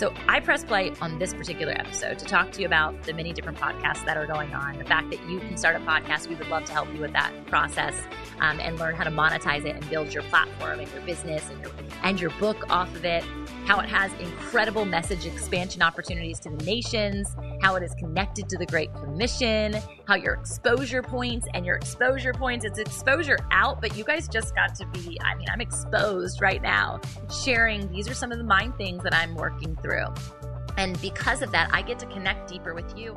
So I press play on this particular episode to talk to you about the many different podcasts that are going on, the fact that you can start a podcast. We would love to help you with that process um, and learn how to monetize it and build your platform and your business and your, and your book off of it how it has incredible message expansion opportunities to the nations, how it is connected to the Great Commission, how your exposure points and your exposure points, it's exposure out, but you guys just got to be, I mean, I'm exposed right now, sharing these are some of the mind things that I'm working through. And because of that, I get to connect deeper with you.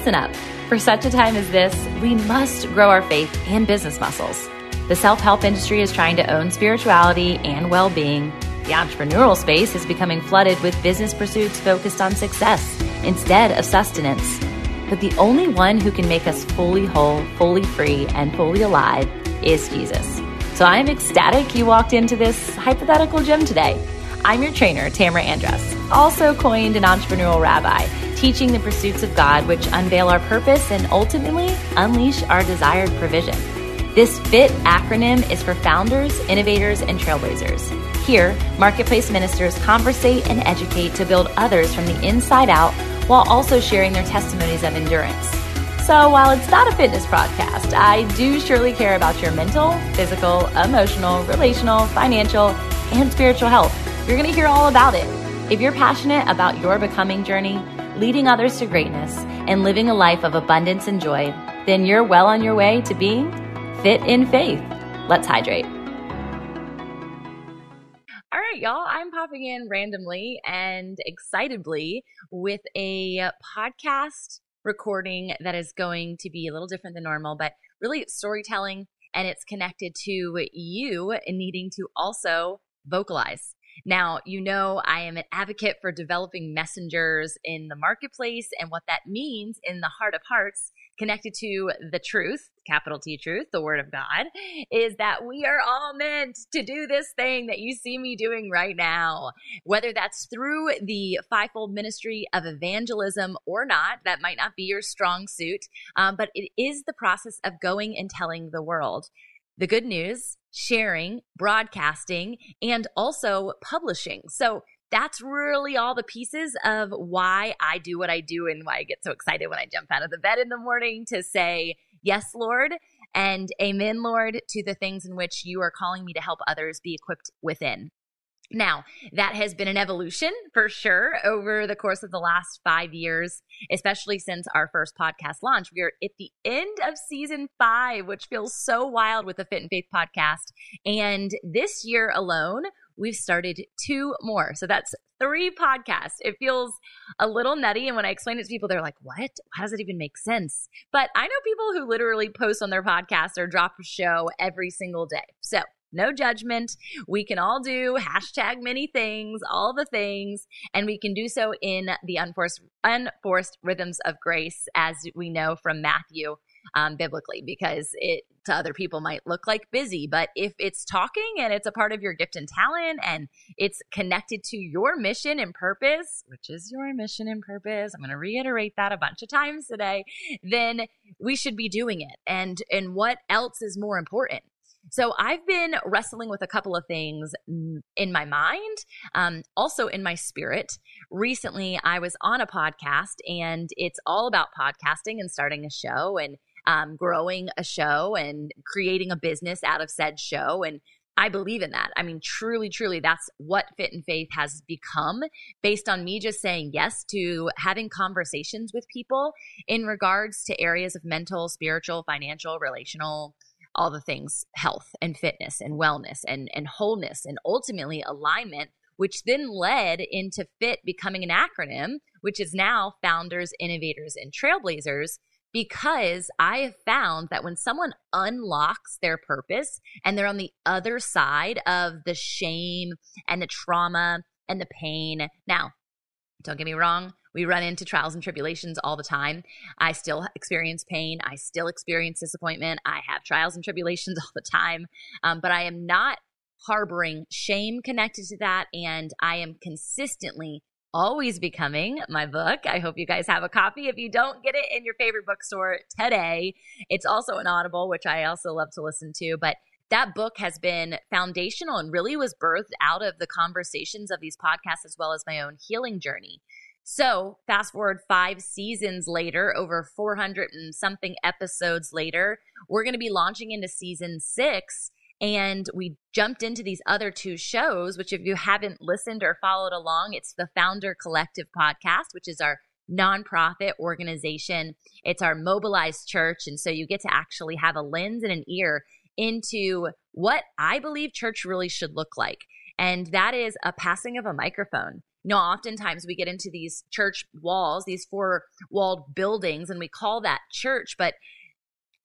Listen up. For such a time as this, we must grow our faith and business muscles. The self help industry is trying to own spirituality and well being. The entrepreneurial space is becoming flooded with business pursuits focused on success instead of sustenance. But the only one who can make us fully whole, fully free, and fully alive is Jesus. So I'm ecstatic you walked into this hypothetical gym today. I'm your trainer, Tamra Andress, also coined an entrepreneurial rabbi teaching the pursuits of God, which unveil our purpose and ultimately unleash our desired provision. This FIT acronym is for founders, innovators, and trailblazers. Here, marketplace ministers conversate and educate to build others from the inside out while also sharing their testimonies of endurance. So, while it's not a fitness podcast, I do surely care about your mental, physical, emotional, relational, financial, and spiritual health. You're going to hear all about it. If you're passionate about your becoming journey, leading others to greatness, and living a life of abundance and joy, then you're well on your way to being fit in faith. Let's hydrate. All right, y'all, I'm popping in randomly and excitedly with a podcast recording that is going to be a little different than normal, but really it's storytelling and it's connected to you needing to also vocalize. Now, you know, I am an advocate for developing messengers in the marketplace and what that means in the heart of hearts connected to the truth, capital T truth, the word of God, is that we are all meant to do this thing that you see me doing right now. Whether that's through the fivefold ministry of evangelism or not, that might not be your strong suit, um, but it is the process of going and telling the world the good news, sharing, broadcasting, and also publishing. So that's really all the pieces of why I do what I do and why I get so excited when I jump out of the bed in the morning to say, Yes, Lord, and Amen, Lord, to the things in which you are calling me to help others be equipped within. Now, that has been an evolution for sure over the course of the last five years, especially since our first podcast launch. We are at the end of season five, which feels so wild with the Fit in Faith podcast. And this year alone, we've started two more. So that's three podcasts. It feels a little nutty. And when I explain it to people, they're like, what? How does it even make sense? But I know people who literally post on their podcast or drop a show every single day. So no judgment. We can all do hashtag many things, all the things, and we can do so in the unforced, unforced rhythms of grace, as we know from Matthew um, biblically, because it to other people might look like busy, but if it's talking and it's a part of your gift and talent and it's connected to your mission and purpose, which is your mission and purpose, I'm going to reiterate that a bunch of times today, then we should be doing it. And and what else is more important? So I've been wrestling with a couple of things in my mind, um, also in my spirit. Recently, I was on a podcast and it's all about podcasting and starting a show. And um, growing a show and creating a business out of said show. And I believe in that. I mean, truly, truly, that's what Fit in Faith has become based on me just saying yes to having conversations with people in regards to areas of mental, spiritual, financial, relational, all the things health and fitness and wellness and, and wholeness and ultimately alignment, which then led into FIT becoming an acronym, which is now Founders, Innovators, and Trailblazers because I have found that when someone unlocks their purpose and they're on the other side of the shame and the trauma and the pain. Now, don't get me wrong, we run into trials and tribulations all the time. I still experience pain. I still experience disappointment. I have trials and tribulations all the time. Um, but I am not harboring shame connected to that. And I am consistently always becoming my book. I hope you guys have a copy. If you don't get it in your favorite bookstore today, it's also an Audible, which I also love to listen to. But that book has been foundational and really was birthed out of the conversations of these podcasts as well as my own healing journey. So, fast forward five seasons later, over 400 and something episodes later, we're going to be launching into season six. And we jumped into these other two shows, which, if you haven't listened or followed along, it's the Founder Collective podcast, which is our nonprofit organization. It's our mobilized church. And so you get to actually have a lens and an ear into what I believe church really should look like. And that is a passing of a microphone. You know, oftentimes we get into these church walls, these four walled buildings, and we call that church, but,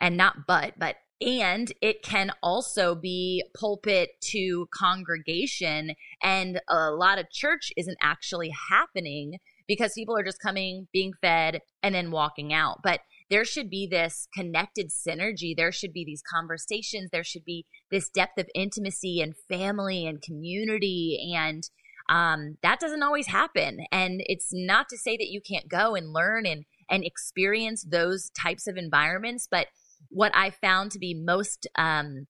and not but, but and it can also be pulpit to congregation and a lot of church isn't actually happening because people are just coming being fed and then walking out. But there should be this connected synergy. There should be these conversations. There should be this depth of intimacy and family and community and um, that doesn't always happen and it's not to say that you can't go and learn and and experience those types of environments but what I found to be most um,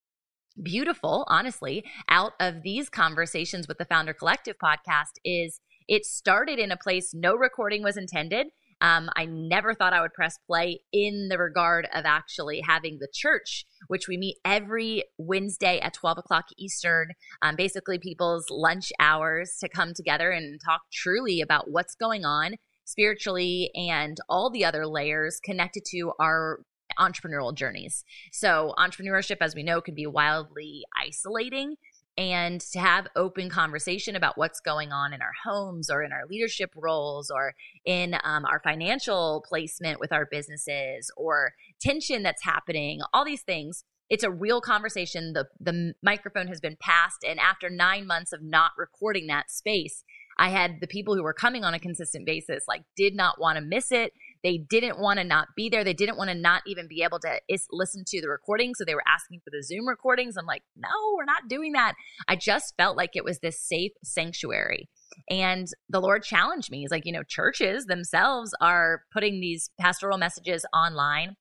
beautiful, honestly, out of these conversations with the Founder Collective podcast is it started in a place no recording was intended. Um, I never thought I would press play in the regard of actually having the church, which we meet every Wednesday at 12 o'clock Eastern, um, basically people's lunch hours to come together and talk truly about what's going on spiritually and all the other layers connected to our entrepreneurial journeys. So, entrepreneurship, as we know, can be wildly isolating. And to have open conversation about what's going on in our homes or in our leadership roles or in um, our financial placement with our businesses or tension that's happening, all these things it's a real conversation. The the microphone has been passed, and after nine months of not recording that space, I had the people who were coming on a consistent basis like did not want to miss it. They didn't want to not be there. They didn't want to not even be able to is- listen to the recording. So they were asking for the Zoom recordings. I'm like, no, we're not doing that. I just felt like it was this safe sanctuary. And the Lord challenged me. He's like, you know, churches themselves are putting these pastoral messages online.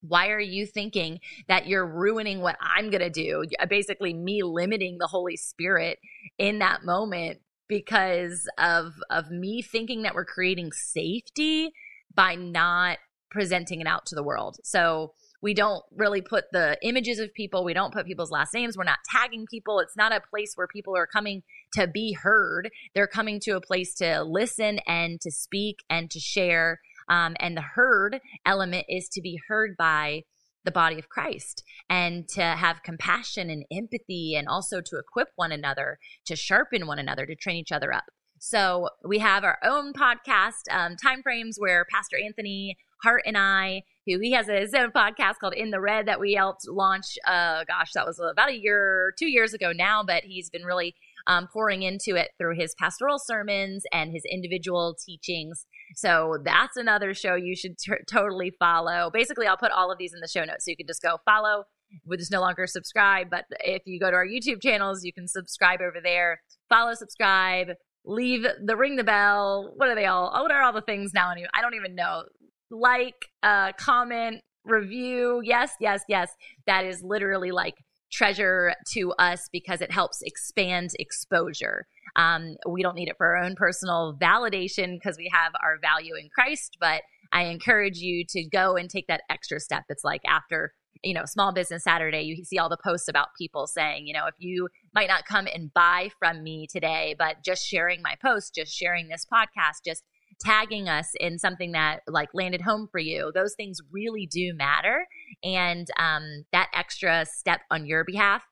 Why are you thinking that you're ruining what I'm going to do? Basically, me limiting the Holy Spirit in that moment because of of me thinking that we're creating safety by not presenting it out to the world. So we don't really put the images of people, we don't put people's last names, we're not tagging people. It's not a place where people are coming to be heard. They're coming to a place to listen and to speak and to share. Um, and the heard element is to be heard by the body of Christ and to have compassion and empathy and also to equip one another, to sharpen one another, to train each other up. So we have our own podcast um, time frames where Pastor Anthony Hart and I, who he has his own podcast called In the Red that we helped launch. Uh, gosh, that was about a year, two years ago now, but he's been really um, pouring into it through his pastoral sermons and his individual teachings. So that's another show you should t- totally follow. Basically, I'll put all of these in the show notes so you can just go follow. We're just no longer subscribe, but if you go to our YouTube channels, you can subscribe over there. Follow, subscribe, leave the ring the bell. What are they all? What are all the things now? I don't even know. Like, uh, comment, review. Yes, yes, yes. That is literally like treasure to us because it helps expand exposure. Um, we don't need it for our own personal validation because we have our value in Christ, but I encourage you to go and take that extra step. It's like after you know, Small Business Saturday, you see all the posts about people saying, you know, if you might not come and buy from me today, but just sharing my post, just sharing this podcast, just tagging us in something that like landed home for you, those things really do matter. And um, that extra step on your behalf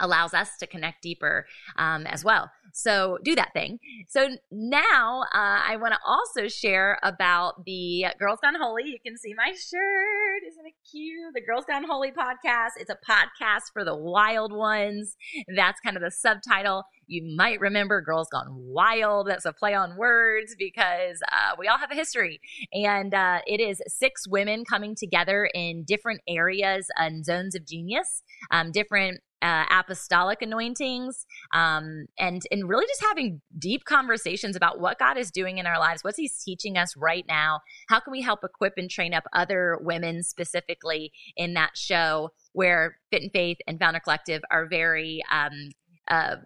allows us to connect deeper um, as well. So do that thing. So now uh, I want to also share about the Girls Gone Holy. You can see my shirt. Isn't it cute? The Girls Gone Holy podcast. It's a podcast for the wild ones. That's kind of the subtitle. You might remember Girls Gone Wild. That's a play on words because uh, we all have a history. And uh, it is six women coming together in different areas and zones of genius, um, different uh, apostolic anointings um, and and really just having deep conversations about what God is doing in our lives, what's He's teaching us right now. How can we help equip and train up other women specifically in that show where Fit in Faith and Founder Collective are very um, uh,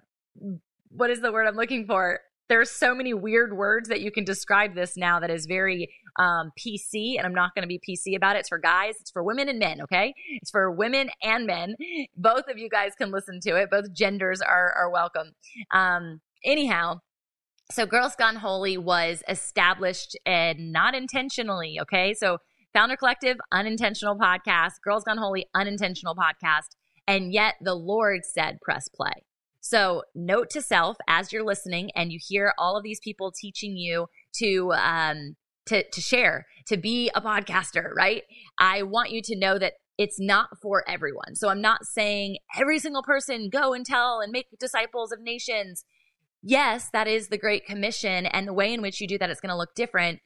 what is the word I'm looking for? There's so many weird words that you can describe this now that is very um, PC, and I'm not going to be PC about it. It's for guys, it's for women and men, okay? It's for women and men. Both of you guys can listen to it. Both genders are, are welcome. Um, anyhow, so Girls Gone Holy was established and not intentionally, okay? So Founder Collective, unintentional podcast. Girls Gone Holy, unintentional podcast. And yet the Lord said, press play. So, note to self as you're listening and you hear all of these people teaching you to um, to to share, to be a podcaster, right? I want you to know that it's not for everyone. So I'm not saying every single person go and tell and make disciples of nations. Yes, that is the Great Commission, and the way in which you do that is going to look different.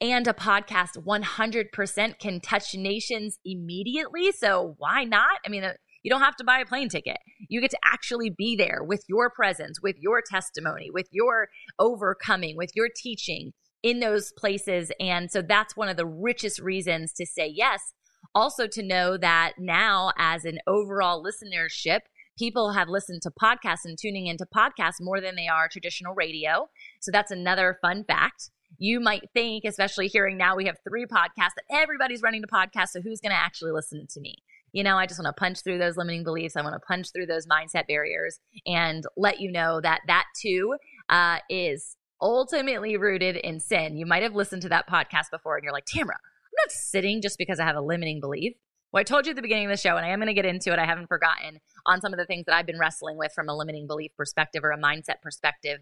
And a podcast 100% can touch nations immediately. So why not? I mean, you don't have to buy a plane ticket. You get to actually be there with your presence, with your testimony, with your overcoming, with your teaching in those places. And so that's one of the richest reasons to say yes. Also, to know that now, as an overall listenership, people have listened to podcasts and tuning into podcasts more than they are traditional radio. So that's another fun fact. You might think, especially hearing now we have three podcasts, that everybody's running to podcasts. So who's going to actually listen to me? You know, I just want to punch through those limiting beliefs. I want to punch through those mindset barriers and let you know that that too uh, is ultimately rooted in sin. You might have listened to that podcast before and you're like, Tamra, I'm not sitting just because I have a limiting belief. Well, I told you at the beginning of the show, and I am going to get into it. I haven't forgotten on some of the things that I've been wrestling with from a limiting belief perspective or a mindset perspective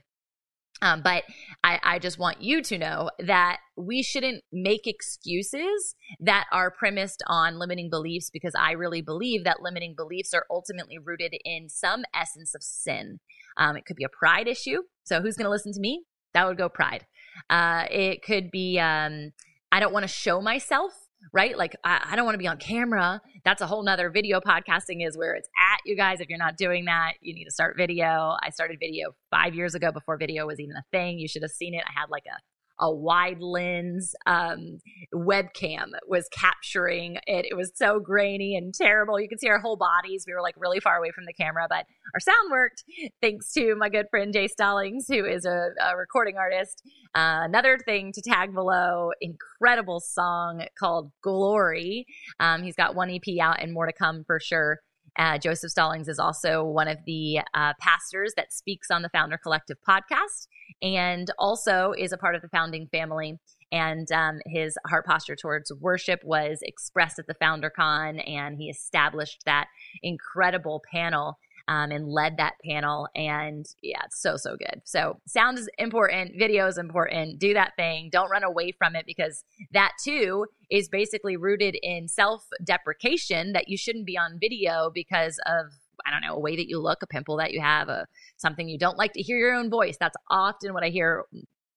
um, but I, I just want you to know that we shouldn't make excuses that are premised on limiting beliefs because I really believe that limiting beliefs are ultimately rooted in some essence of sin. Um, it could be a pride issue. So who's going to listen to me? That would go pride. Uh, it could be um, I don't want to show myself right? Like, I, I don't want to be on camera. That's a whole nother video podcasting is where it's at, you guys. If you're not doing that, you need to start video. I started video five years ago before video was even a thing. You should have seen it. I had like a a wide lens um, webcam was capturing it. It was so grainy and terrible. You could see our whole bodies. We were like really far away from the camera, but our sound worked thanks to my good friend Jay Stallings, who is a, a recording artist. Uh, another thing to tag below incredible song called Glory. Um, he's got one EP out and more to come for sure. Uh, Joseph Stallings is also one of the uh, pastors that speaks on the Founder Collective podcast and also is a part of the founding family. And um, his heart posture towards worship was expressed at the FounderCon, and he established that incredible panel um, and led that panel. And yeah, it's so, so good. So, sound is important, video is important. Do that thing. Don't run away from it because that too is basically rooted in self deprecation that you shouldn't be on video because of I don't know, a way that you look, a pimple that you have, a something you don't like to hear your own voice. That's often what I hear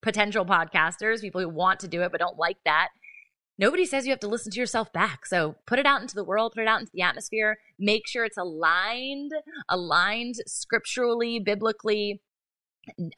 potential podcasters, people who want to do it but don't like that nobody says you have to listen to yourself back. So put it out into the world, put it out into the atmosphere, make sure it's aligned, aligned scripturally, biblically.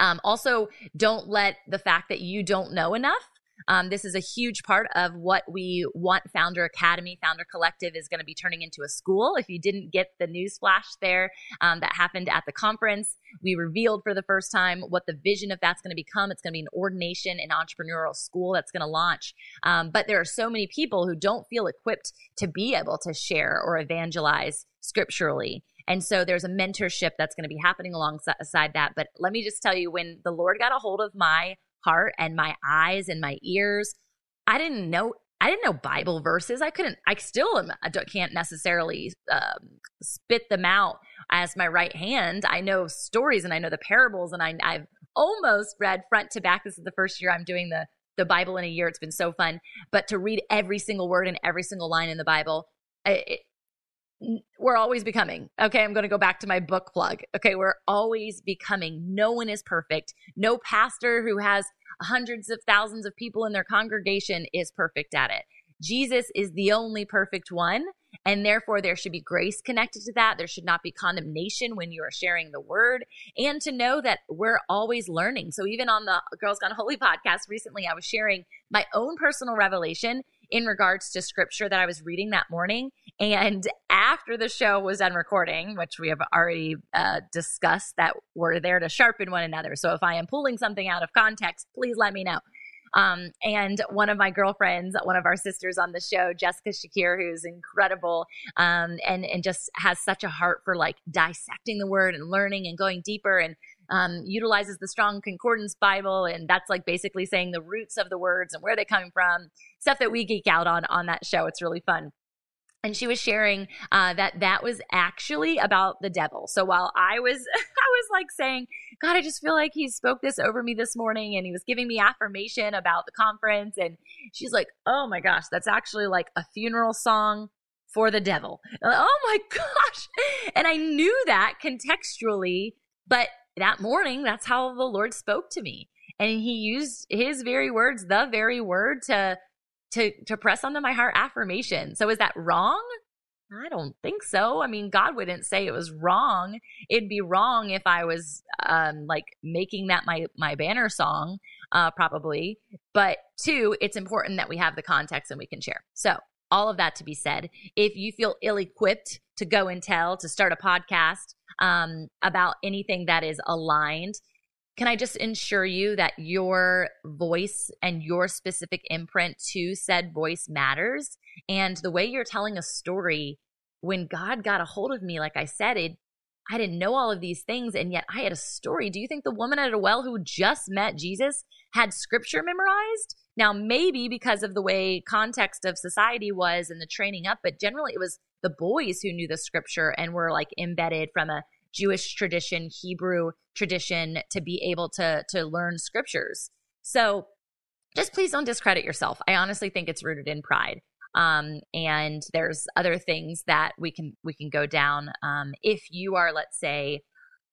Um, also, don't let the fact that you don't know enough Um, this is a huge part of what we want Founder Academy, Founder Collective is going to be turning into a school. If you didn't get the news flash there um, that happened at the conference, we revealed for the first time what the vision of that's going to become. It's going to be an ordination and entrepreneurial school that's going to launch. Um, but there are so many people who don't feel equipped to be able to share or evangelize scripturally. And so there's a mentorship that's going to be happening alongside that. But let me just tell you, when the Lord got a hold of my heart and my eyes and my ears, I didn't know. I didn't know Bible verses. I couldn't. I still am, I can't necessarily um, spit them out as my right hand. I know stories and I know the parables, and I, I've almost read front to back. This is the first year I'm doing the the Bible in a year. It's been so fun. But to read every single word and every single line in the Bible, it, we're always becoming. Okay, I'm going to go back to my book plug. Okay, we're always becoming. No one is perfect. No pastor who has hundreds of thousands of people in their congregation is perfect at it. Jesus is the only perfect one. And therefore, there should be grace connected to that. There should not be condemnation when you are sharing the word. And to know that we're always learning. So, even on the Girls Gone Holy podcast recently, I was sharing my own personal revelation in regards to scripture that I was reading that morning. And after the show was done recording, which we have already uh, discussed that we're there to sharpen one another. So if I am pulling something out of context, please let me know. Um, and one of my girlfriends, one of our sisters on the show, Jessica Shakir, who's incredible um, and and just has such a heart for like dissecting the word and learning and going deeper and um, utilizes the Strong Concordance Bible, and that's like basically saying the roots of the words and where they come from. Stuff that we geek out on on that show. It's really fun and she was sharing uh, that that was actually about the devil. So while I was, I was like saying, God, I just feel like he spoke this over me this morning, and he was giving me affirmation about the conference. And she's like, Oh my gosh, that's actually like a funeral song for the devil. Like, oh my gosh! And I knew that contextually, but that morning, that's how the Lord spoke to me. And he used his very words, the very word to to to press onto my heart affirmation. So is that wrong? I don't think so. I mean, God wouldn't say it was wrong. It'd be wrong if I was um, like making that my my banner song, uh, probably. But two, it's important that we have the context and we can share. So all of that to be said, if you feel ill equipped to go and tell, to start a podcast um, about anything that is aligned, can I just ensure you that your voice and your specific imprint to said voice matters? And the way you're telling a story, when God got a hold of me, like I said, it, I didn't know all of these things, and yet I had a story. Do you think the woman at a well who just met Jesus had scripture memorized? Now, maybe because of the way context of society was and the training up, but generally it was the boys who knew the scripture and were like embedded from a Jewish tradition, Hebrew tradition to be able to to learn scriptures. So just please don't discredit yourself. I honestly think it's rooted in pride. Um, and there's other things that we can we can go down. Um, if you are, let's say,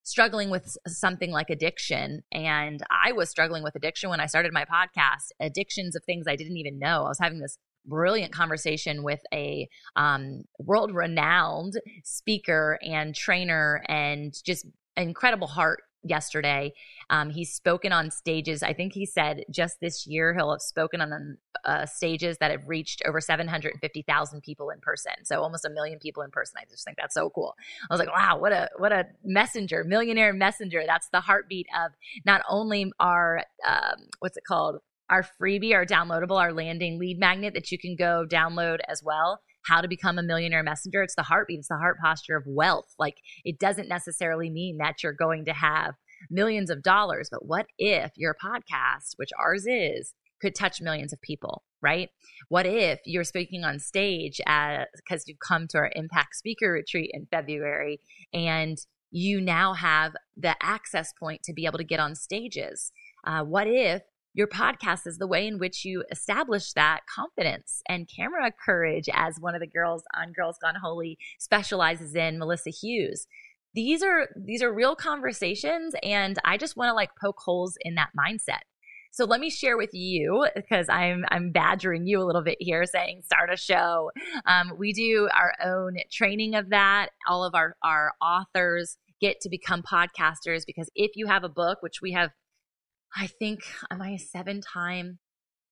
struggling with something like addiction, and I was struggling with addiction when I started my podcast, addictions of things I didn't even know. I was having this brilliant conversation with a um, world renowned speaker and trainer and just incredible heart yesterday. Um, he's spoken on stages. I think he said just this year he'll have spoken on uh, stages that have reached over 750,000 people in person. So almost a million people in person. I just think that's so cool. I was like, wow, what a what a messenger, millionaire messenger. That's the heartbeat of not only our um, what's it called our freebie, our downloadable, our landing lead magnet that you can go download as well. How to become a millionaire messenger. It's the heartbeat, it's the heart posture of wealth. Like it doesn't necessarily mean that you're going to have millions of dollars, but what if your podcast, which ours is, could touch millions of people, right? What if you're speaking on stage because you've come to our impact speaker retreat in February and you now have the access point to be able to get on stages? Uh, what if your podcast is the way in which you establish that confidence and camera courage as one of the girls on girls gone holy specializes in melissa hughes these are these are real conversations and i just want to like poke holes in that mindset so let me share with you because I'm I'm badgering you a little bit here, saying start a show. Um, we do our own training of that. All of our our authors get to become podcasters because if you have a book, which we have I think am I a seven time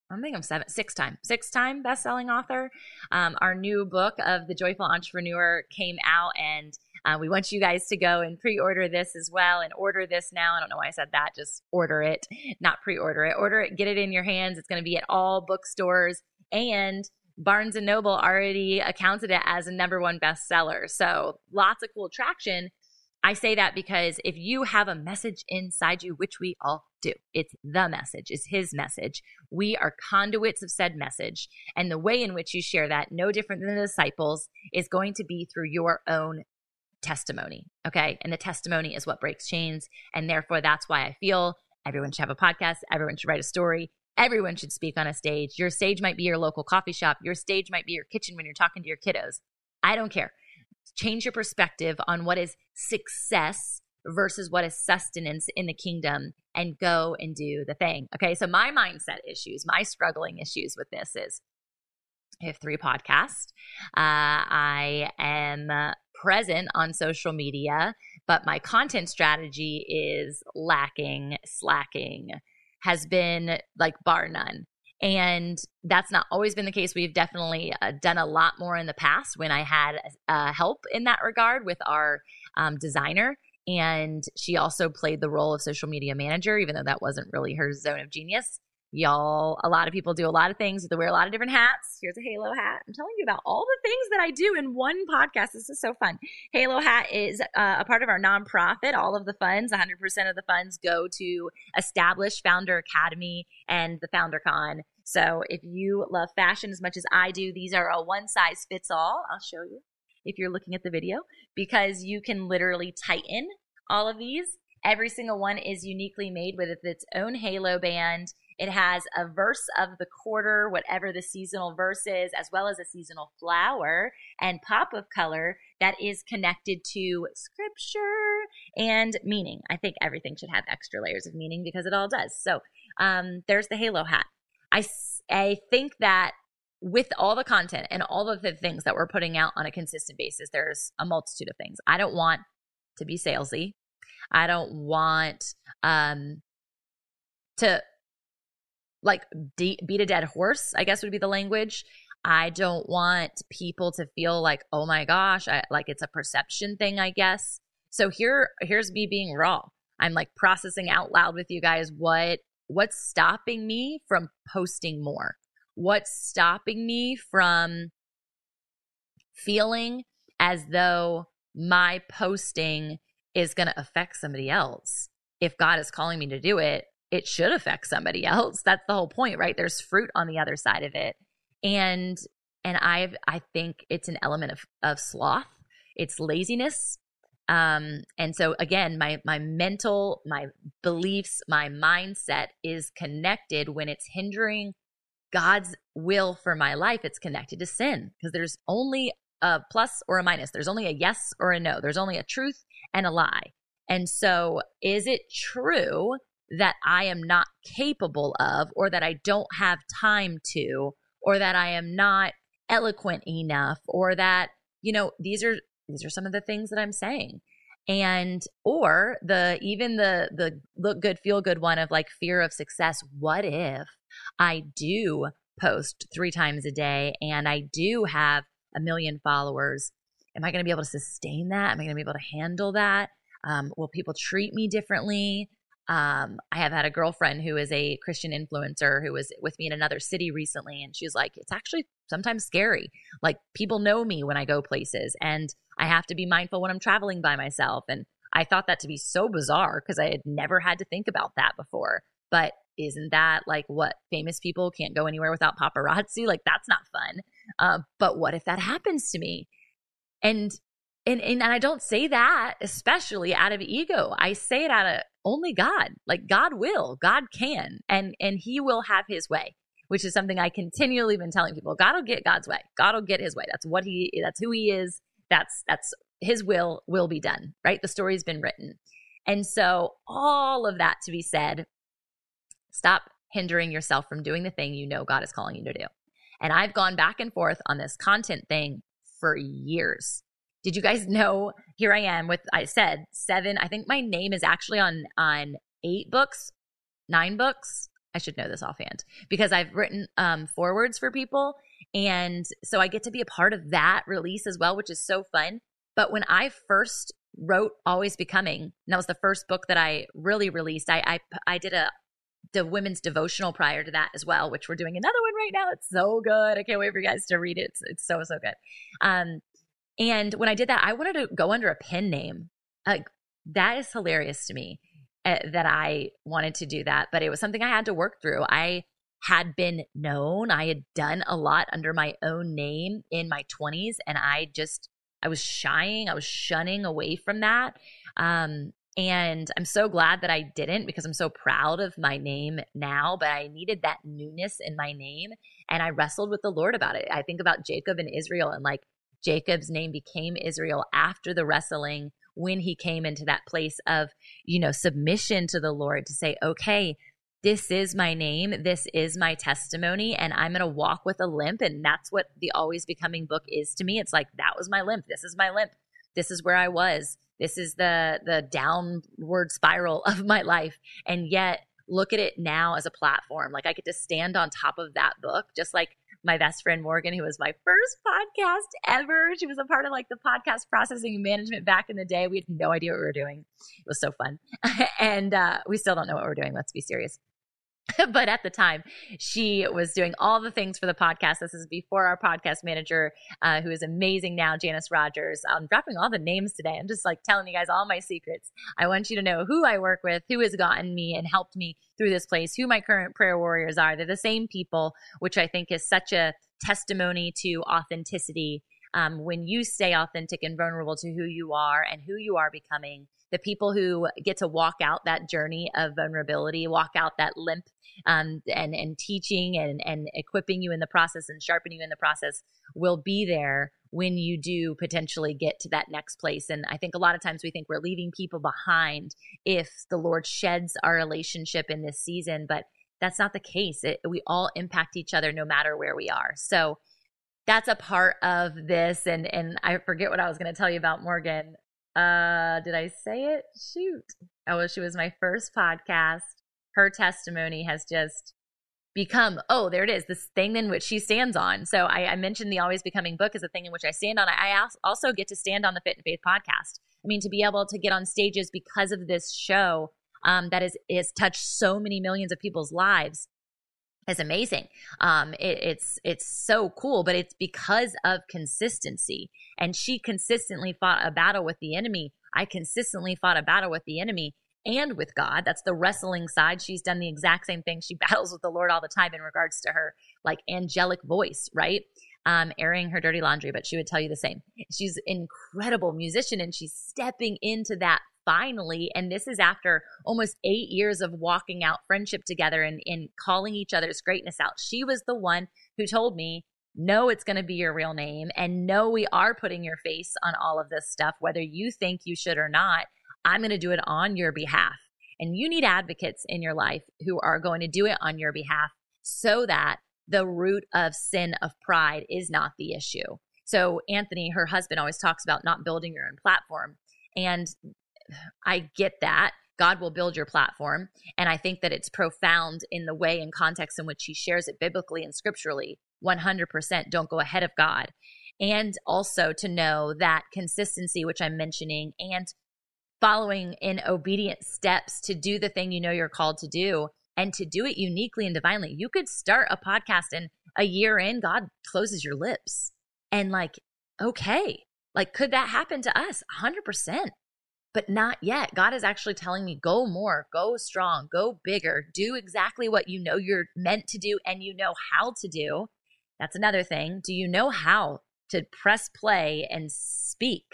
I think I'm seven, six time, six time best selling author. Um, our new book of the Joyful Entrepreneur came out, and uh, we want you guys to go and pre order this as well and order this now. I don't know why I said that. Just order it, not pre order it. Order it, get it in your hands. It's going to be at all bookstores and Barnes and Noble already accounted it as a number one bestseller. So lots of cool traction. I say that because if you have a message inside you, which we all do, it's the message, it's his message. We are conduits of said message. And the way in which you share that, no different than the disciples, is going to be through your own testimony. Okay. And the testimony is what breaks chains. And therefore, that's why I feel everyone should have a podcast, everyone should write a story, Everyone should speak on a stage. Your stage might be your local coffee shop. Your stage might be your kitchen when you're talking to your kiddos. I don't care. Change your perspective on what is success versus what is sustenance in the kingdom and go and do the thing. Okay. So, my mindset issues, my struggling issues with this is I have three podcasts. Uh, I am present on social media, but my content strategy is lacking, slacking has been like bar none. And that's not always been the case. We've definitely uh, done a lot more in the past when I had uh, help in that regard with our um, designer. And she also played the role of social media manager, even though that wasn't really her zone of genius. Y'all, a lot of people do a lot of things. They wear a lot of different hats. Here's a Halo hat. I'm telling you about all the things that I do in one podcast. This is so fun. Halo Hat is uh, a part of our nonprofit. All of the funds, 100% of the funds go to establish Founder Academy and the Founder Con. So if you love fashion as much as I do, these are a one size fits all. I'll show you if you're looking at the video because you can literally tighten all of these. Every single one is uniquely made with its own halo band it has a verse of the quarter, whatever the seasonal verse is, as well as a seasonal flower and pop of color that is connected to scripture and meaning. I think everything should have extra layers of meaning because it all does. So um, there's the halo hat. I, I think that with all the content and all of the things that we're putting out on a consistent basis, there's a multitude of things. I don't want to be salesy. I don't want um, to like de- beat a dead horse, I guess would be the language. I don't want people to feel like, oh my gosh, I, like it's a perception thing, I guess. So here, here's me being raw. I'm like processing out loud with you guys what what's stopping me from posting more. What's stopping me from feeling as though my posting is going to affect somebody else. If God is calling me to do it, it should affect somebody else. That's the whole point, right? There's fruit on the other side of it. And and I I think it's an element of of sloth. It's laziness. Um and so again, my my mental, my beliefs, my mindset is connected when it's hindering God's will for my life, it's connected to sin because there's only a plus or a minus. There's only a yes or a no. There's only a truth and a lie. And so, is it true that I am not capable of, or that I don't have time to, or that I am not eloquent enough, or that, you know, these are these are some of the things that I'm saying. And or the even the the look good, feel good one of like fear of success. What if I do post three times a day and I do have a million followers? Am I going to be able to sustain that? Am I going to be able to handle that? Um, will people treat me differently? Um, I have had a girlfriend who is a Christian influencer who was with me in another city recently, and she's like, it's actually sometimes scary. Like people know me when I go places, and I have to be mindful when I'm traveling by myself. And I thought that to be so bizarre because I had never had to think about that before. But isn't that like what famous people can't go anywhere without paparazzi? Like that's not fun. Uh, but what if that happens to me? And and, and I don't say that especially out of ego. I say it out of only God. Like God will, God can, and and He will have His way, which is something I continually been telling people. God will get God's way. God will get His way. That's what He. That's who He is. That's that's His will will be done. Right. The story's been written, and so all of that to be said, stop hindering yourself from doing the thing you know God is calling you to do. And I've gone back and forth on this content thing for years did you guys know? Here I am with I said seven. I think my name is actually on on eight books, nine books. I should know this offhand because I've written um, forwards for people. And so I get to be a part of that release as well, which is so fun. But when I first wrote Always Becoming, and that was the first book that I really released, I, I, I did a the women's devotional prior to that as well, which we're doing another one right now. It's so good. I can't wait for you guys to read it. It's, it's so, so good. Um, and when I did that, I wanted to go under a pen name. Like that is hilarious to me uh, that I wanted to do that, but it was something I had to work through. I had been known, I had done a lot under my own name in my 20s, and I just, I was shying, I was shunning away from that. Um, and I'm so glad that I didn't because I'm so proud of my name now, but I needed that newness in my name. And I wrestled with the Lord about it. I think about Jacob and Israel and like Jacob's name became Israel after the wrestling when he came into that place of, you know, submission to the Lord to say, okay, this is my name, this is my testimony, and I'm going to walk with a limp. And that's what the Always Becoming book is to me. It's like, that was my limp. This is my limp. This is where I was. This is the the downward spiral of my life. And yet look at it now as a platform. Like I get to stand on top of that book, just like my best friend Morgan, who was my first podcast ever. She was a part of like the podcast processing management back in the day. We had no idea what we were doing. It was so fun. and uh, we still don't know what we're doing. Let's be serious. but at the time, she was doing all the things for the podcast. This is before our podcast manager, uh, who is amazing now, Janice Rogers. I'm dropping all the names today. I'm just like telling you guys all my secrets. I want you to know who I work with, who has gotten me and helped me through this place, who my current prayer warriors are. They're the same people, which I think is such a testimony to authenticity. Um, when you stay authentic and vulnerable to who you are and who you are becoming, the people who get to walk out that journey of vulnerability, walk out that limp, um, and and teaching and and equipping you in the process and sharpening you in the process will be there when you do potentially get to that next place. And I think a lot of times we think we're leaving people behind if the Lord sheds our relationship in this season, but that's not the case. It, we all impact each other no matter where we are. So that's a part of this. And and I forget what I was going to tell you about Morgan. Uh, did I say it? Shoot. Oh, she was my first podcast. Her testimony has just become, oh, there it is, this thing in which she stands on. So I, I mentioned the Always Becoming book is a thing in which I stand on. I, I also get to stand on the Fit in Faith podcast. I mean, to be able to get on stages because of this show um, that is has touched so many millions of people's lives is amazing. Um, it, it's it's so cool, but it's because of consistency. And she consistently fought a battle with the enemy. I consistently fought a battle with the enemy and with God. That's the wrestling side. She's done the exact same thing. She battles with the Lord all the time in regards to her like angelic voice, right? Um, airing her dirty laundry, but she would tell you the same. She's an incredible musician and she's stepping into that finally, and this is after almost eight years of walking out friendship together and, and calling each other's greatness out. She was the one who told me, no, it's going to be your real name. And no, we are putting your face on all of this stuff, whether you think you should or not. I'm going to do it on your behalf. And you need advocates in your life who are going to do it on your behalf so that the root of sin of pride is not the issue. So, Anthony, her husband, always talks about not building your own platform. And I get that. God will build your platform. And I think that it's profound in the way and context in which he shares it biblically and scripturally. 100% don't go ahead of God. And also to know that consistency, which I'm mentioning, and following in obedient steps to do the thing you know you're called to do and to do it uniquely and divinely. You could start a podcast and a year in, God closes your lips. And like, okay, like, could that happen to us? 100% but not yet. God is actually telling me go more, go strong, go bigger, do exactly what you know you're meant to do and you know how to do. That's another thing. Do you know how to press play and speak?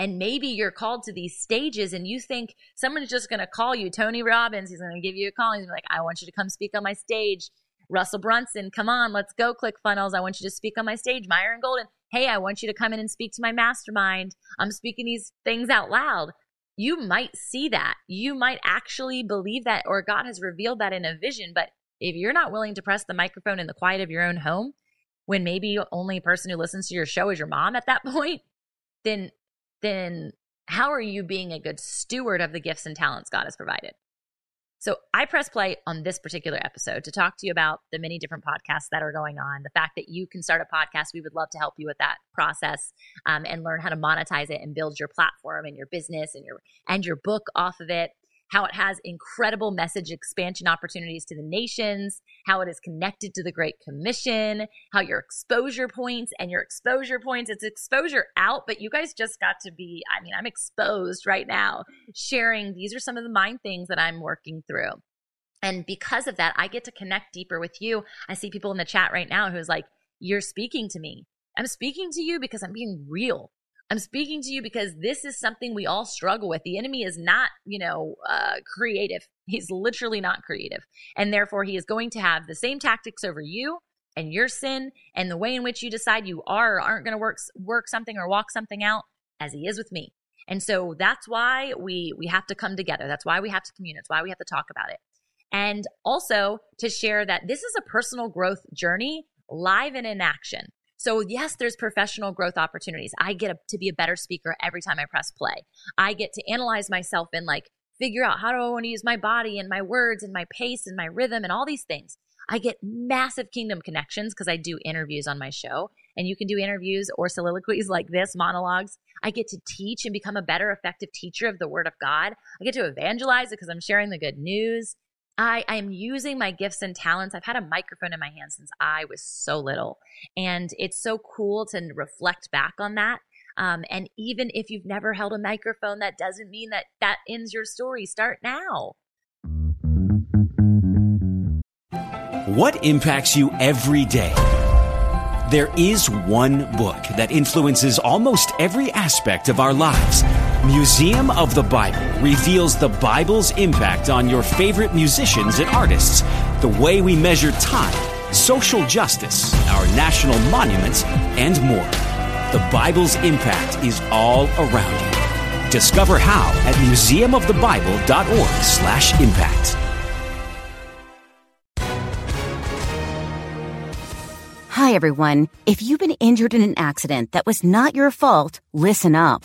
And maybe you're called to these stages and you think someone's just going to call you, Tony Robbins, he's going to give you a call. He's like, I want you to come speak on my stage. Russell Brunson, come on, let's go, ClickFunnels. I want you to speak on my stage. Myron Golden, hey, I want you to come in and speak to my mastermind. I'm speaking these things out loud you might see that. You might actually believe that, or God has revealed that in a vision. But if you're not willing to press the microphone in the quiet of your own home, when maybe only person who listens to your show is your mom at that point, then then how are you being a good steward of the gifts and talents God has provided? So I press play on this particular episode to talk to you about the many different podcasts that are going on. The fact that you can start a podcast, we would love to help you with that process um, and learn how to monetize it and build your platform and your business and your and your book off of it how it has incredible message expansion opportunities to the nations, how it is connected to the Great Commission, how your exposure points and your exposure points, it's exposure out, but you guys just got to be, I mean, I'm exposed right now, sharing these are some of the mind things that I'm working through. And because of that, I get to connect deeper with you. I see people in the chat right now who's like, You're speaking to me. I'm speaking to you because I'm being real. I'm speaking to you because this is something we all struggle with. The enemy is not, you know, uh, creative. He's literally not creative. And therefore, he is going to have the same tactics over you and your sin and the way in which you decide you are or aren't going to work, work something or walk something out as he is with me. And so that's why we we have to come together. That's why we have to communicate. That's why we have to talk about it. And also to share that this is a personal growth journey live and in action. So, yes, there's professional growth opportunities. I get a, to be a better speaker every time I press play. I get to analyze myself and like figure out how do I want to use my body and my words and my pace and my rhythm and all these things. I get massive kingdom connections because I do interviews on my show. And you can do interviews or soliloquies like this, monologues. I get to teach and become a better, effective teacher of the word of God. I get to evangelize because I'm sharing the good news. I, I am using my gifts and talents. I've had a microphone in my hand since I was so little. And it's so cool to reflect back on that. Um, and even if you've never held a microphone, that doesn't mean that that ends your story. Start now. What impacts you every day? There is one book that influences almost every aspect of our lives. Museum of the Bible reveals the Bible's impact on your favorite musicians and artists, the way we measure time, social justice, our national monuments, and more. The Bible's impact is all around you. Discover how at museumofthebible.org/impact. Hi everyone. If you've been injured in an accident that was not your fault, listen up.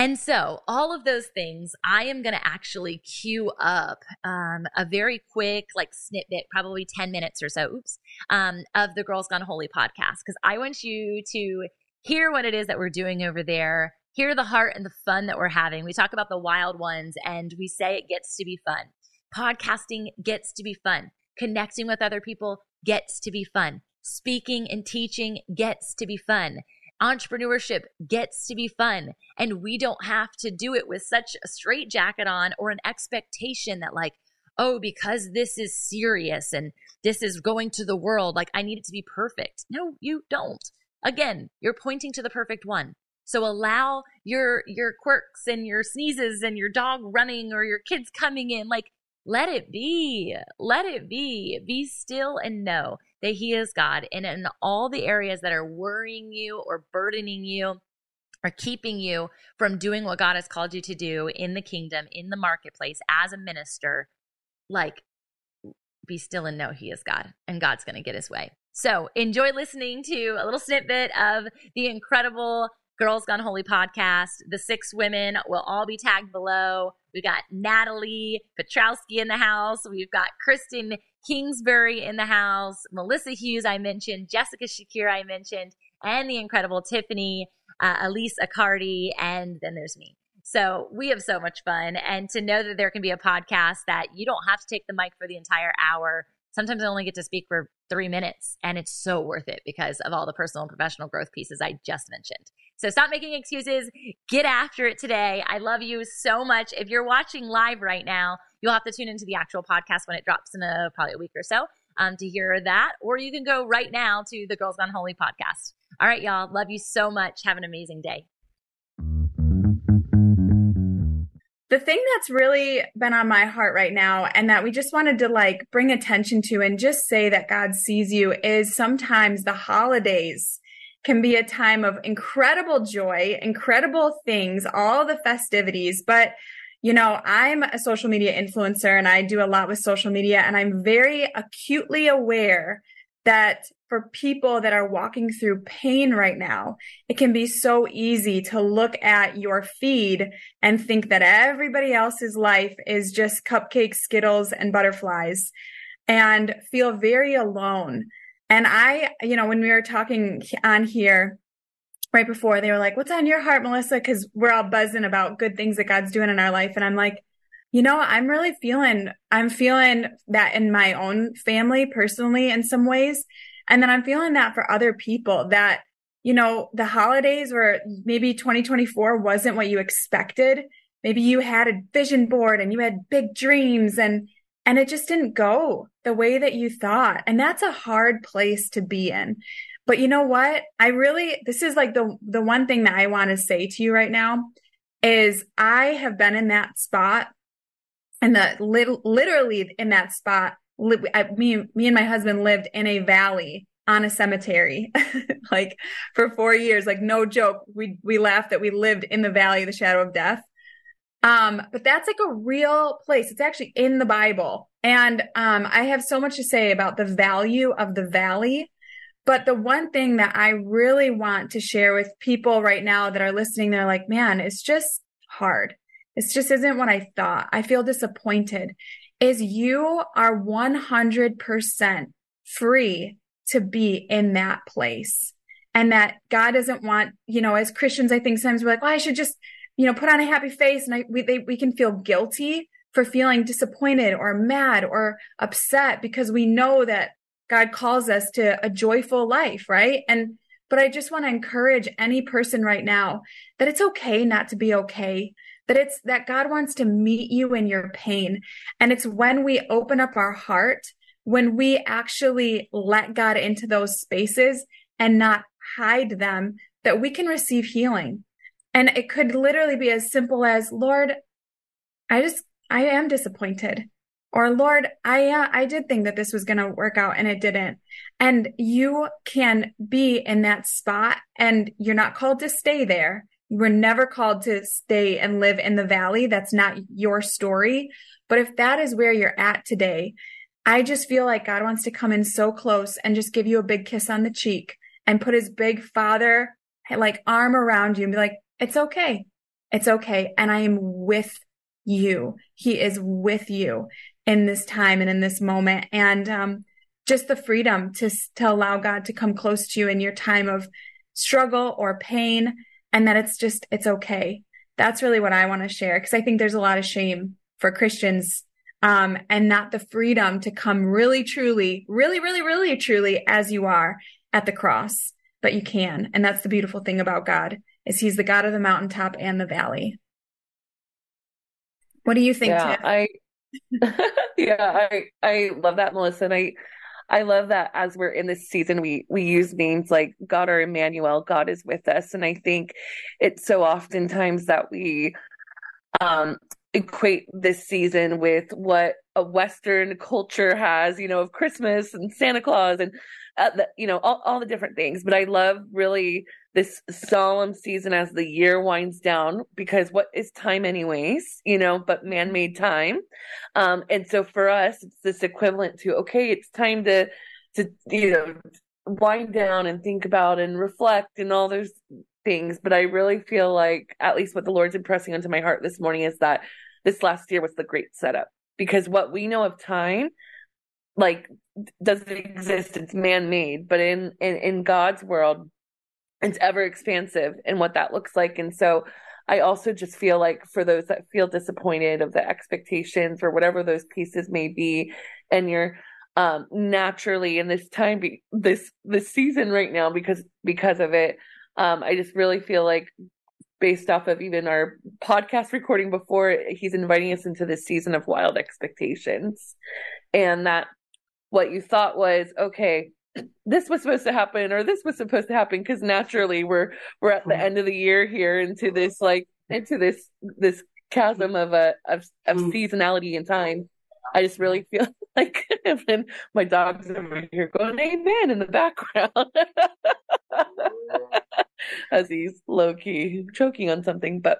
And so, all of those things, I am going to actually queue up um, a very quick, like snippet, probably 10 minutes or so, oops, um, of the Girls Gone Holy podcast, because I want you to hear what it is that we're doing over there, hear the heart and the fun that we're having. We talk about the wild ones and we say it gets to be fun. Podcasting gets to be fun. Connecting with other people gets to be fun. Speaking and teaching gets to be fun entrepreneurship gets to be fun and we don't have to do it with such a straight jacket on or an expectation that like oh because this is serious and this is going to the world like i need it to be perfect. No you don't. Again you're pointing to the perfect one. So allow your your quirks and your sneezes and your dog running or your kids coming in like let it be. Let it be. Be still and know that He is God. And in all the areas that are worrying you or burdening you, or keeping you from doing what God has called you to do in the kingdom, in the marketplace, as a minister, like be still and know He is God and God's going to get His way. So enjoy listening to a little snippet of the incredible Girls Gone Holy podcast. The six women will all be tagged below. We've got Natalie Petrowski in the house. We've got Kristen Kingsbury in the house, Melissa Hughes, I mentioned, Jessica Shakir, I mentioned, and the incredible Tiffany, uh, Elise Accardi, and then there's me. So we have so much fun. And to know that there can be a podcast that you don't have to take the mic for the entire hour. sometimes I only get to speak for three minutes and it's so worth it because of all the personal and professional growth pieces I just mentioned. So stop making excuses. Get after it today. I love you so much. If you're watching live right now, you'll have to tune into the actual podcast when it drops in a probably a week or so um, to hear that, or you can go right now to the Girls Gone Holy podcast. All right, y'all. Love you so much. Have an amazing day. the thing that's really been on my heart right now and that we just wanted to like bring attention to and just say that God sees you is sometimes the holidays can be a time of incredible joy, incredible things, all the festivities. But, you know, I'm a social media influencer and I do a lot with social media and I'm very acutely aware that for people that are walking through pain right now, it can be so easy to look at your feed and think that everybody else's life is just cupcakes, Skittles, and butterflies and feel very alone. And I, you know, when we were talking on here right before, they were like, What's on your heart, Melissa? Because we're all buzzing about good things that God's doing in our life. And I'm like, you know, I'm really feeling, I'm feeling that in my own family personally in some ways. And then I'm feeling that for other people that, you know, the holidays where maybe 2024 wasn't what you expected. Maybe you had a vision board and you had big dreams and, and it just didn't go the way that you thought. And that's a hard place to be in. But you know what? I really, this is like the, the one thing that I want to say to you right now is I have been in that spot and lit- literally in that spot, I, me, me and my husband lived in a valley on a cemetery, like for four years, like no joke. We, we laughed that we lived in the valley of the shadow of death. Um, but that's like a real place. It's actually in the Bible. And, um, I have so much to say about the value of the valley. But the one thing that I really want to share with people right now that are listening, they're like, man, it's just hard. This just isn't what I thought. I feel disappointed. Is you are 100% free to be in that place. And that God doesn't want, you know, as Christians, I think sometimes we're like, well, I should just, you know, put on a happy face and I, we, they, we can feel guilty for feeling disappointed or mad or upset because we know that God calls us to a joyful life, right? And, but I just want to encourage any person right now that it's okay not to be okay that it's that God wants to meet you in your pain. And it's when we open up our heart, when we actually let God into those spaces and not hide them, that we can receive healing. And it could literally be as simple as, Lord, I just, I am disappointed. Or Lord, I, uh, I did think that this was going to work out and it didn't. And you can be in that spot and you're not called to stay there You were never called to stay and live in the valley. That's not your story. But if that is where you're at today, I just feel like God wants to come in so close and just give you a big kiss on the cheek and put his big father like arm around you and be like, it's okay. It's okay. And I am with you. He is with you in this time and in this moment. And, um, just the freedom to, to allow God to come close to you in your time of struggle or pain and that it's just, it's okay. That's really what I want to share because I think there's a lot of shame for Christians um, and not the freedom to come really, truly, really, really, really, truly as you are at the cross. But you can. And that's the beautiful thing about God is he's the God of the mountaintop and the valley. What do you think? Yeah, Tiff? I, yeah, I, I love that, Melissa. And I, I love that as we're in this season, we we use names like God or Emmanuel, God is with us. And I think it's so oftentimes that we um equate this season with what a Western culture has, you know, of Christmas and Santa Claus and, uh, the, you know, all, all the different things. But I love really this solemn season as the year winds down because what is time anyways you know but man-made time. Um and so for us it's this equivalent to okay it's time to to you know wind down and think about and reflect and all those things. But i really feel like at least what the lord's impressing onto my heart this morning is that this last year was the great setup. Because what we know of time like doesn't exist. It's man-made. But in in, in god's world it's ever expansive and what that looks like. And so I also just feel like for those that feel disappointed of the expectations or whatever those pieces may be, and you're um naturally in this time be- this this season right now because because of it um i just really feel like based off of even our podcast recording before he's inviting us into this season of wild expectations and that what you thought was okay this was supposed to happen or this was supposed to happen because naturally we're we're at the mm-hmm. end of the year here into this like into this this chasm of a of, of mm-hmm. seasonality and time I just really mm-hmm. feel like when my dog's over here going amen in the background as he's low key choking on something. But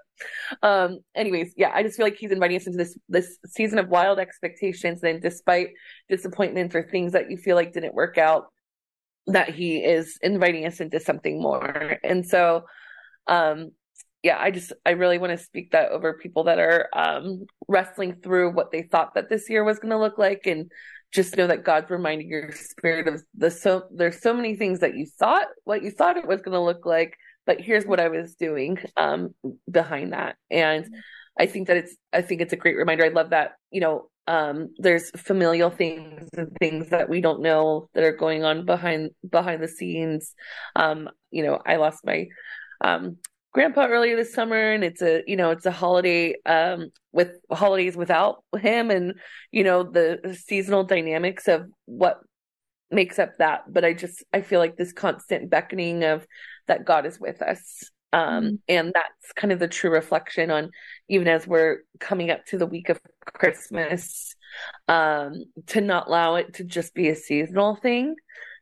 um anyways, yeah, I just feel like he's inviting us into this this season of wild expectations. And despite disappointments or things that you feel like didn't work out, that he is inviting us into something more. And so um yeah, I just I really want to speak that over people that are um wrestling through what they thought that this year was going to look like and just know that God's reminding your spirit of the so there's so many things that you thought what you thought it was going to look like, but here's what I was doing um behind that. And I think that it's I think it's a great reminder. I love that, you know, um there's familial things and things that we don't know that are going on behind behind the scenes. Um, you know, I lost my um grandpa earlier this summer and it's a you know it's a holiday um with holidays without him and you know the seasonal dynamics of what makes up that but i just i feel like this constant beckoning of that god is with us um mm-hmm. and that's kind of the true reflection on even as we're coming up to the week of christmas um to not allow it to just be a seasonal thing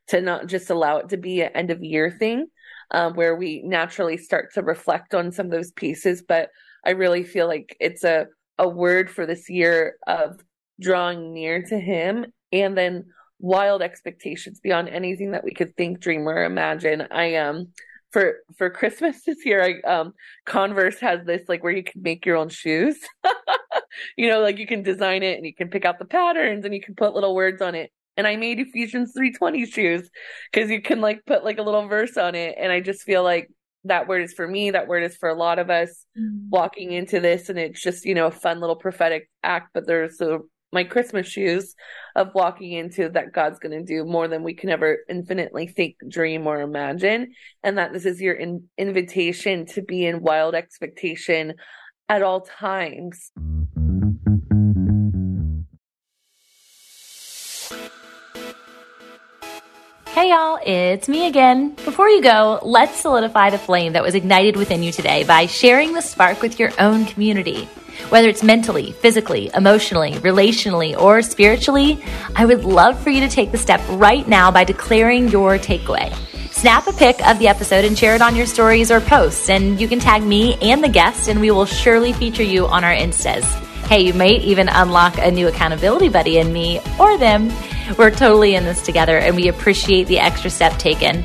to not just allow it to be an end of year thing um, where we naturally start to reflect on some of those pieces. But I really feel like it's a, a word for this year of drawing near to Him and then wild expectations beyond anything that we could think, dream, or imagine. I um for for Christmas this year, I um Converse has this like where you can make your own shoes. you know, like you can design it and you can pick out the patterns and you can put little words on it and I made Ephesians 3:20 shoes because you can like put like a little verse on it and I just feel like that word is for me that word is for a lot of us mm-hmm. walking into this and it's just you know a fun little prophetic act but there's so my Christmas shoes of walking into that God's going to do more than we can ever infinitely think, dream, or imagine. And that this is your in- invitation to be in wild expectation at all times. Hey y'all, it's me again. Before you go, let's solidify the flame that was ignited within you today by sharing the spark with your own community. Whether it's mentally, physically, emotionally, relationally, or spiritually, I would love for you to take the step right now by declaring your takeaway. Snap a pic of the episode and share it on your stories or posts, and you can tag me and the guest, and we will surely feature you on our Instas. Hey, you might even unlock a new accountability buddy in me or them we're totally in this together and we appreciate the extra step taken.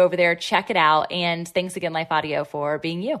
over there, check it out. And thanks again, Life Audio, for being you.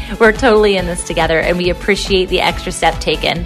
we're totally in this together and we appreciate the extra step taken.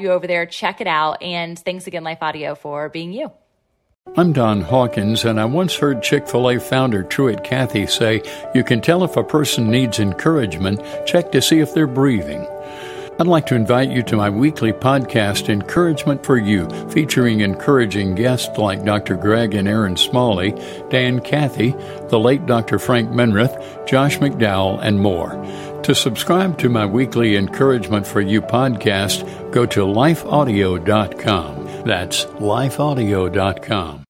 you over there. Check it out. And thanks again, Life Audio, for being you. I'm Don Hawkins, and I once heard Chick fil A founder Truett Cathy say, You can tell if a person needs encouragement, check to see if they're breathing. I'd like to invite you to my weekly podcast, Encouragement for You, featuring encouraging guests like Dr. Greg and Erin Smalley, Dan Cathy, the late Dr. Frank Minirth, Josh McDowell, and more. To subscribe to my weekly Encouragement for You podcast, go to lifeaudio.com. That's lifeaudio.com.